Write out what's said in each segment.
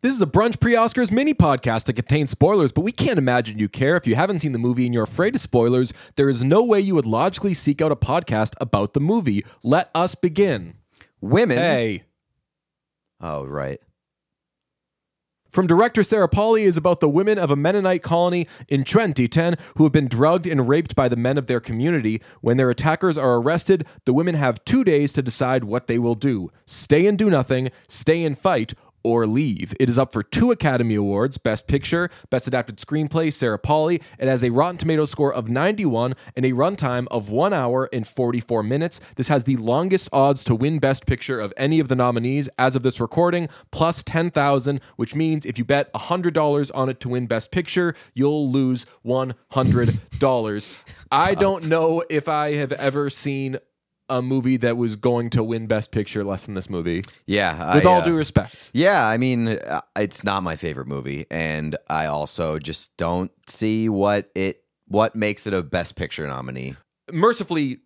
This is a brunch pre Oscars mini podcast that contains spoilers, but we can't imagine you care. If you haven't seen the movie and you're afraid of spoilers, there is no way you would logically seek out a podcast about the movie. Let us begin. Women. Hey. Oh, right. From director Sarah Polley is about the women of a Mennonite colony in 2010 who have been drugged and raped by the men of their community. When their attackers are arrested, the women have two days to decide what they will do stay and do nothing, stay and fight, or leave. It is up for two Academy Awards Best Picture, Best Adapted Screenplay, Sarah Polley. It has a Rotten Tomatoes score of 91 and a runtime of 1 hour and 44 minutes. This has the longest odds to win Best Picture of any of the nominees as of this recording, plus 10,000, which means if you bet $100 on it to win Best Picture, you'll lose $100. I don't know if I have ever seen a movie that was going to win Best Picture less than this movie. Yeah. With I, all uh, due respect. Yeah, I mean, uh, it's not my favorite movie, and I also just don't see what it what makes it a Best Picture nominee. Mercifully,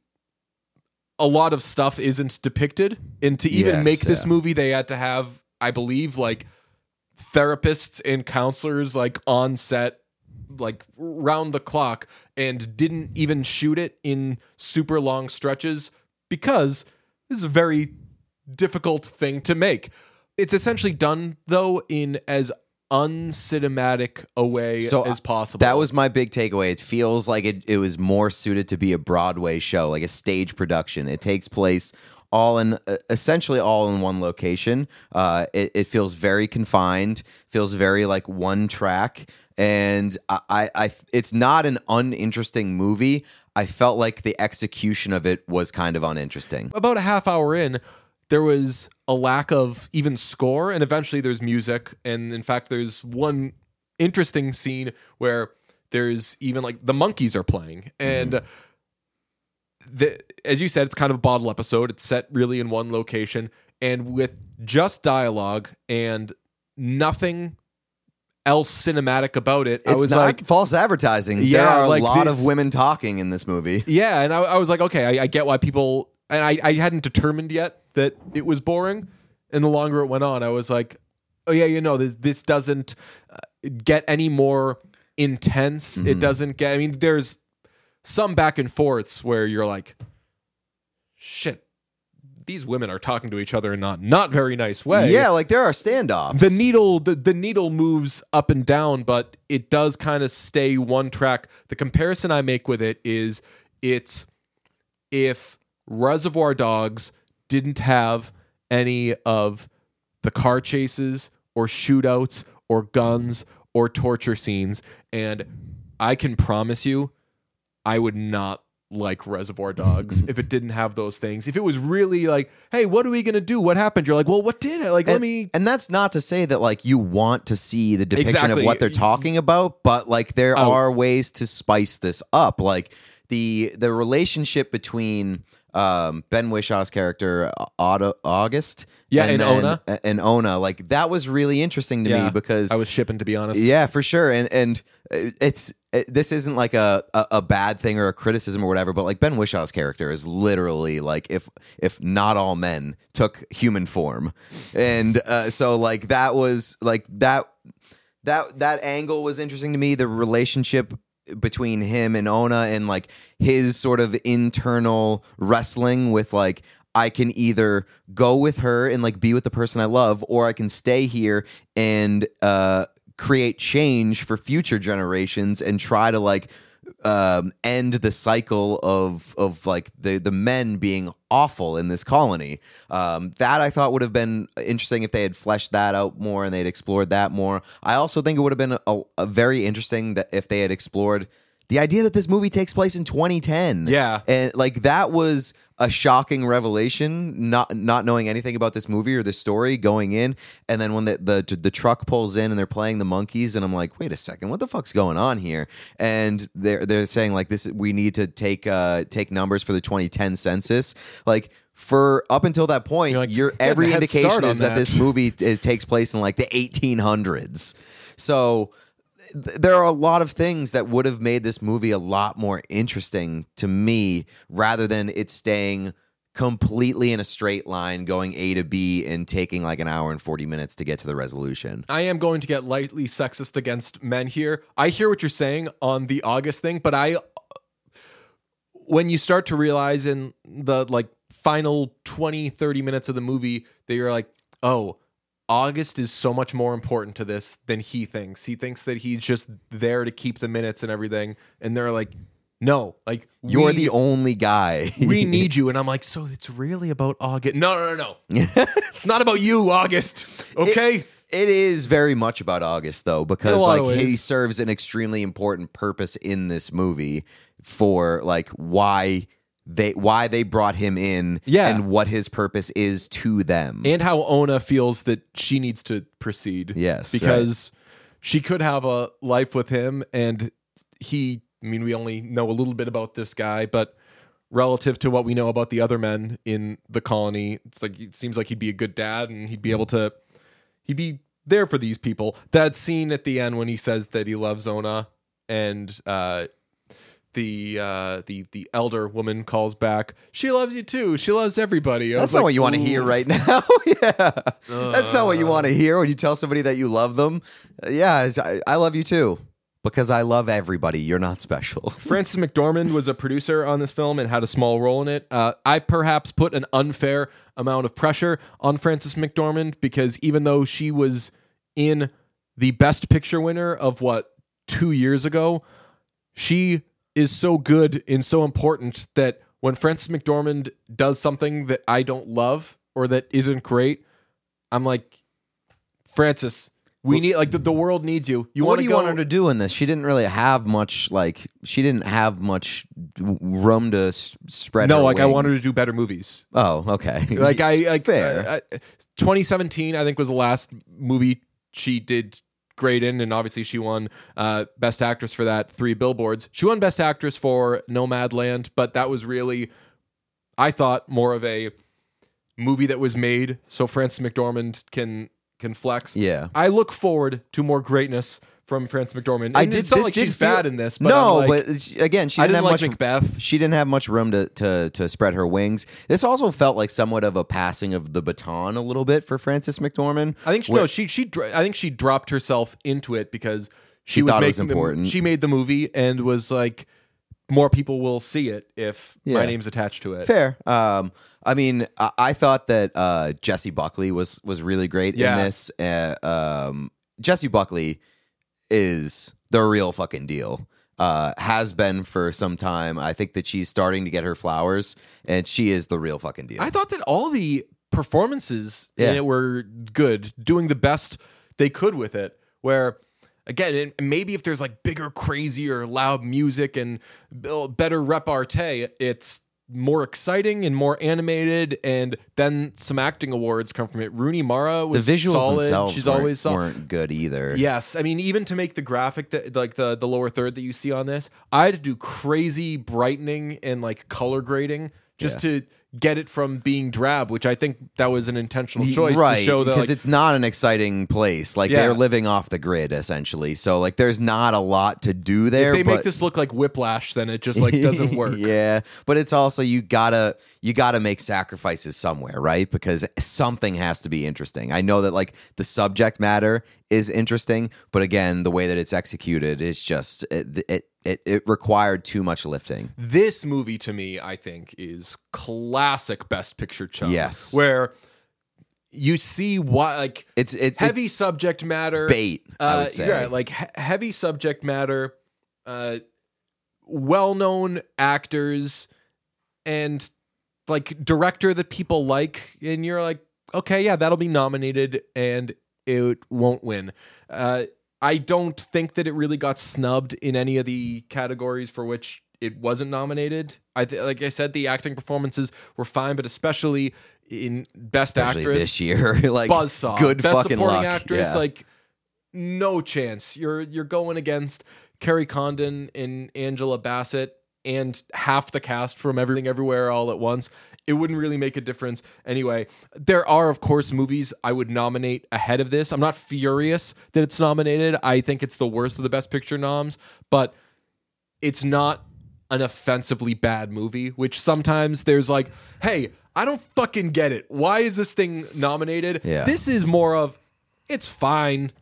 a lot of stuff isn't depicted. And to even Yes, make this yeah. movie, they had to have, I believe, like therapists and counselors like on set like round the clock and didn't even shoot it in super long stretches because this is a very difficult thing to make. It's essentially done though in as uncinematic a way So, as possible. That was my big takeaway. It feels like it, it was more suited to be a Broadway show, like a stage production. It takes place all in uh, essentially all in one location. Uh, it, it feels very confined, feels very like one track, and I, I, I it's not an uninteresting movie. I felt like the execution of it was kind of uninteresting. about a half hour in, there was a lack of even score, and eventually there's music. And in fact, there's one interesting scene where there's even like the Monkees are playing, and mm-hmm. the, as you said, it's kind of a bottle episode. It's set really in one location, and with just dialogue and nothing else cinematic about it. I was like, false advertising. there Yeah, are a like lot this- of women talking in this movie. Yeah, and I, I was like, okay, I, I get why people, and I, I hadn't determined yet that it was boring. And the longer it went on, I was like, oh yeah, you know, this, this doesn't uh, get any more intense. It doesn't get. I mean, there's some back and forths where you're like, shit, these women are talking to each other in not not very nice way. Yeah, like there are standoffs. The needle the, the needle moves up and down, but it does kind of stay one track. The comparison I make with it is it's if Reservoir Dogs didn't have any of the car chases or shootouts or guns or torture scenes, and I can promise you, I would not like Reservoir Dogs if it didn't have those things. If it was really like, hey, what are we gonna do? What happened? You're like, well, what did it? Like, let me and that's not to say that like you want to see the depiction Exactly. of what they're talking about, but like there Oh. are ways to spice this up. Like the the relationship between um, Ben Whishaw's character Auto, August, Yeah, and then- Ona. and Ona, like that was really interesting to Yeah, me because I was shipping to be honest. yeah, for sure. And and it's it, this isn't like a, a a bad thing or a criticism or whatever, but like Ben Whishaw's character is literally like if if not all men took human form, and uh, so like that was like that that that angle was interesting to me. The relationship between him and Ona and like his sort of internal wrestling with like I can either go with her and like be with the person I love, or I can stay here and uh, create change for future generations and try to like um, end the cycle of of like the the men being awful in this colony. Um, that I thought would have been interesting if they had fleshed that out more and they'd explored that more. I also think it would have been a, a very interesting that if they had explored the idea that this movie takes place in 2010. Yeah. and like that was a shocking revelation. Not not knowing anything about this movie or this story going in, and then when the the the truck pulls in and they're playing the Monkees, and I'm like, wait a second, what the fuck's going on here? And they're they're saying like this, we need to take uh take numbers for the 2010 census, like. For up until that point, like, your "You have every indication is that that." this movie is, takes place in like the 1800s. So there are a lot of things that would have made this movie a lot more interesting to me rather than it staying completely in a straight line, going A to B, and taking like an hour and forty minutes to get to the resolution. I am going to get lightly sexist against men here. I hear what you're saying on the August thing, but I when you start to realize in the like final 20 30 minutes of the movie that you're like, "Oh, August is so much more important to this than he thinks. He thinks that he's just there to keep the minutes and everything." And they're like, "No, like You're we- the only guy. we need you." And I'm like, "So it's really about August?" No, no, no, no. it's not about you, August. Okay? It is very much about August though, because like he serves an extremely important purpose in this movie for like why they why they brought him in Yeah. and what his purpose is to them. and how Ona feels that she needs to proceed. Yes, because she could have a life with him, and he. I mean, we only know a little bit about this guy, but relative to what we know about the other men in the colony, it's like it seems like he'd be a good dad, and he'd be able to. He'd be there for these people. That scene at the end when he says that he loves Ona, and uh, the uh, the the elder woman calls back. She loves you too. She loves everybody. I That's was not like, what you want to "Ooh." hear right now. yeah. That's not what you want to hear when you tell somebody that you love them. Uh, yeah, it's- I, I love you too. Because I love everybody. You're not special. Frances McDormand was a producer on this film and had a small role in it. Uh, I perhaps put an unfair amount of pressure on Frances McDormand because even though she was in the Best Picture winner of what two years ago, she is so good and so important that when Frances McDormand does something that I don't love or that isn't great, I'm like, Frances, we need like the, the world needs you. You what want do you go want her to do in this? She didn't really have much. Like she didn't have much room to s- spread. No, like I wanted to do better movies. Oh, okay. Like I, like Fair. I- I- 2017, I think was the last movie she did great in, and obviously she won uh, Best Actress for that. Three Billboards. She won Best Actress for Nomadland, but that was really, I thought, more of a movie that was made so Frances McDormand can can flex. Yeah. I look forward to more greatness from Frances McDormand. I did. It's not this like did she's feel- bad in this, but no, I'm like, but she- again, she I didn't, didn't like have much. Macbeth. She didn't have much room to, to to spread her wings. This also felt like somewhat of a passing of the baton a little bit for Frances McDormand. I think she, no, she she dr- I think she dropped herself into it because she, She was thought it was making the- important. she made the movie and was like, more people will see it if my name's attached to it. Fair. Um, I mean, I, I thought that uh, Jessie Buckley was was really great Yeah. in this. Uh, um, Jessie Buckley is the real fucking deal. Uh, has been for some time. I think that she's starting to get her flowers, and she is the real fucking deal. I thought that all the performances Yeah. in it were good, doing the best they could with it. Where again, maybe if there's like bigger, crazier, loud music and better repartee, it's more exciting and more animated. And then some acting awards come from it. Rooney Mara the was visuals solid. themselves She's always solid. weren't good either. Yes, I mean even to make the graphic that like the the lower third that you see on this, I had to do crazy brightening and like color grading just to get it from being drab, which I think that was an intentional choice right? to show that because like, it's not an exciting place. Like Yeah. they're living off the grid essentially. So like, there's not a lot to do there. if they but make this look like whiplash, then it just like doesn't work. yeah, but it's also you gotta you gotta make sacrifices somewhere, right? Because something has to be interesting. I know that like the subject matter is interesting, but again, the way that it's executed is just it it it, it required too much lifting. This movie to me, I think, is classic best picture chum. Yes. Where you see what like It's it's heavy subject matter bait, I Uh, would say. yeah, like he- heavy subject matter, uh, well-known actors, and like director that people like, and you're like, okay, yeah, that'll be nominated, and it won't win. Uh, I don't think that it really got snubbed in any of the categories for which it wasn't nominated. I th- like I said, the acting performances were fine, but especially in best Especially actress, this year, like buzzsaw. good Best fucking supporting luck. actress, yeah. like no chance. You're you're going against Kerry Condon and Angela Bassett and half the cast from Everything Everywhere All at Once. It wouldn't really make a difference anyway. There are, of course, movies I would nominate ahead of this. I'm not furious that it's nominated. I think it's the worst of the Best Picture noms, but it's not an offensively bad movie, which sometimes there's like, hey, I don't fucking get it. Why is this thing nominated? Yeah. This is more of it's fine.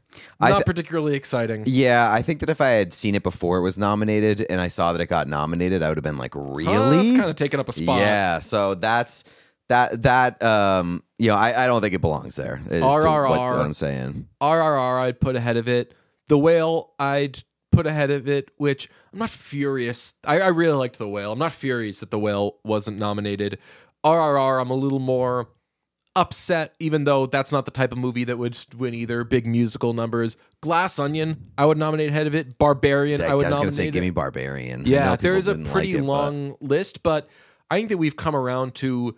Not th- particularly exciting. Yeah, I think that if I had seen it before it was nominated and I saw that it got nominated, I would have been like, really? it's kind of taking up a spot. Yeah, so that's that that um you know I, I don't think it belongs there. is RRR. What, what I'm saying. RRR, I'd put ahead of it. The Whale, I'd put ahead of it, which I'm not furious. I, I really liked The Whale. I'm not furious that The Whale wasn't nominated. RRR, I'm a little more upset, even though that's not the type of movie that would win either. Big musical numbers. Glass Onion, I would nominate ahead of it. Barbarian, I would I was gonna nominate say, it. give me Barbarian. Yeah, there is a didn't like pretty it, but- long list, but I think that we've come around to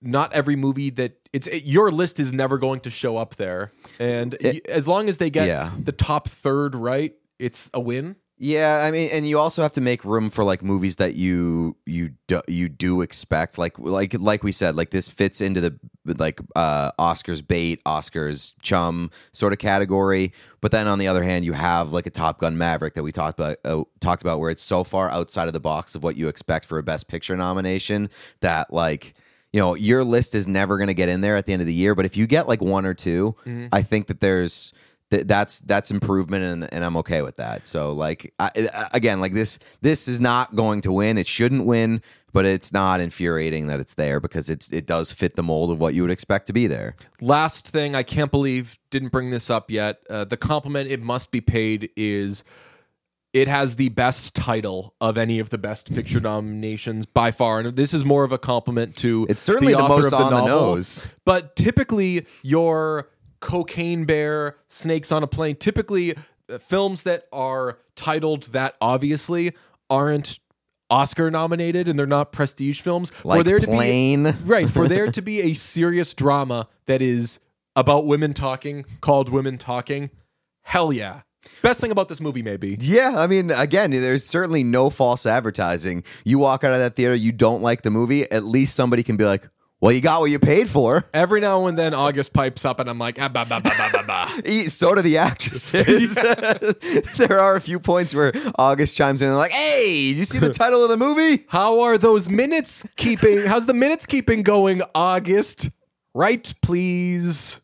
not every movie that it's it, your list is never going to show up there, and y- as long as they get yeah. the top third right, it's a win. Yeah, I mean, and you also have to make room for like movies that you you do, you do expect, like like like we said, like this fits into the like uh, Oscars bait, Oscars chum sort of category. But then on the other hand, you have like a Top Gun Maverick that we talked about uh, talked about, where it's so far outside of the box of what you expect for a Best Picture nomination that like you know your list is never going to get in there at the end of the year. But if you get like one or 2 I think that there's th- that's that's improvement and, and I'm okay with that. So like I, I- again, like this this is not going to win. It shouldn't win, but it's not infuriating that it's there because it's it does fit the mold of what you would expect to be there. Last thing, I can't believe didn't bring this up yet. Uh, the compliment it must be paid is it has the best title of any of the best picture nominations by far, and this is more of a compliment to It's certainly the author most of on the nose. But typically, your cocaine bear, snakes on a plane, typically uh, films that are titled that obviously aren't Oscar nominated and they're not prestige films. Like there to Plane. be right for there to be a serious drama that is about women talking called Women Talking. Hell yeah. Best thing about this movie, maybe. Yeah, I mean, again, there's certainly no false advertising. You walk out of that theater, you don't like the movie, at least somebody can be like, "Well, you got what you paid for." Every now and then, August pipes up, and I'm like, ah, bah, bah, bah, bah, bah, bah. So do the actresses. there are a few points where August chimes in and like, "Hey, did you see the title of the movie?" How are those minutes keeping? How's the minutes keeping going, August? Right, please.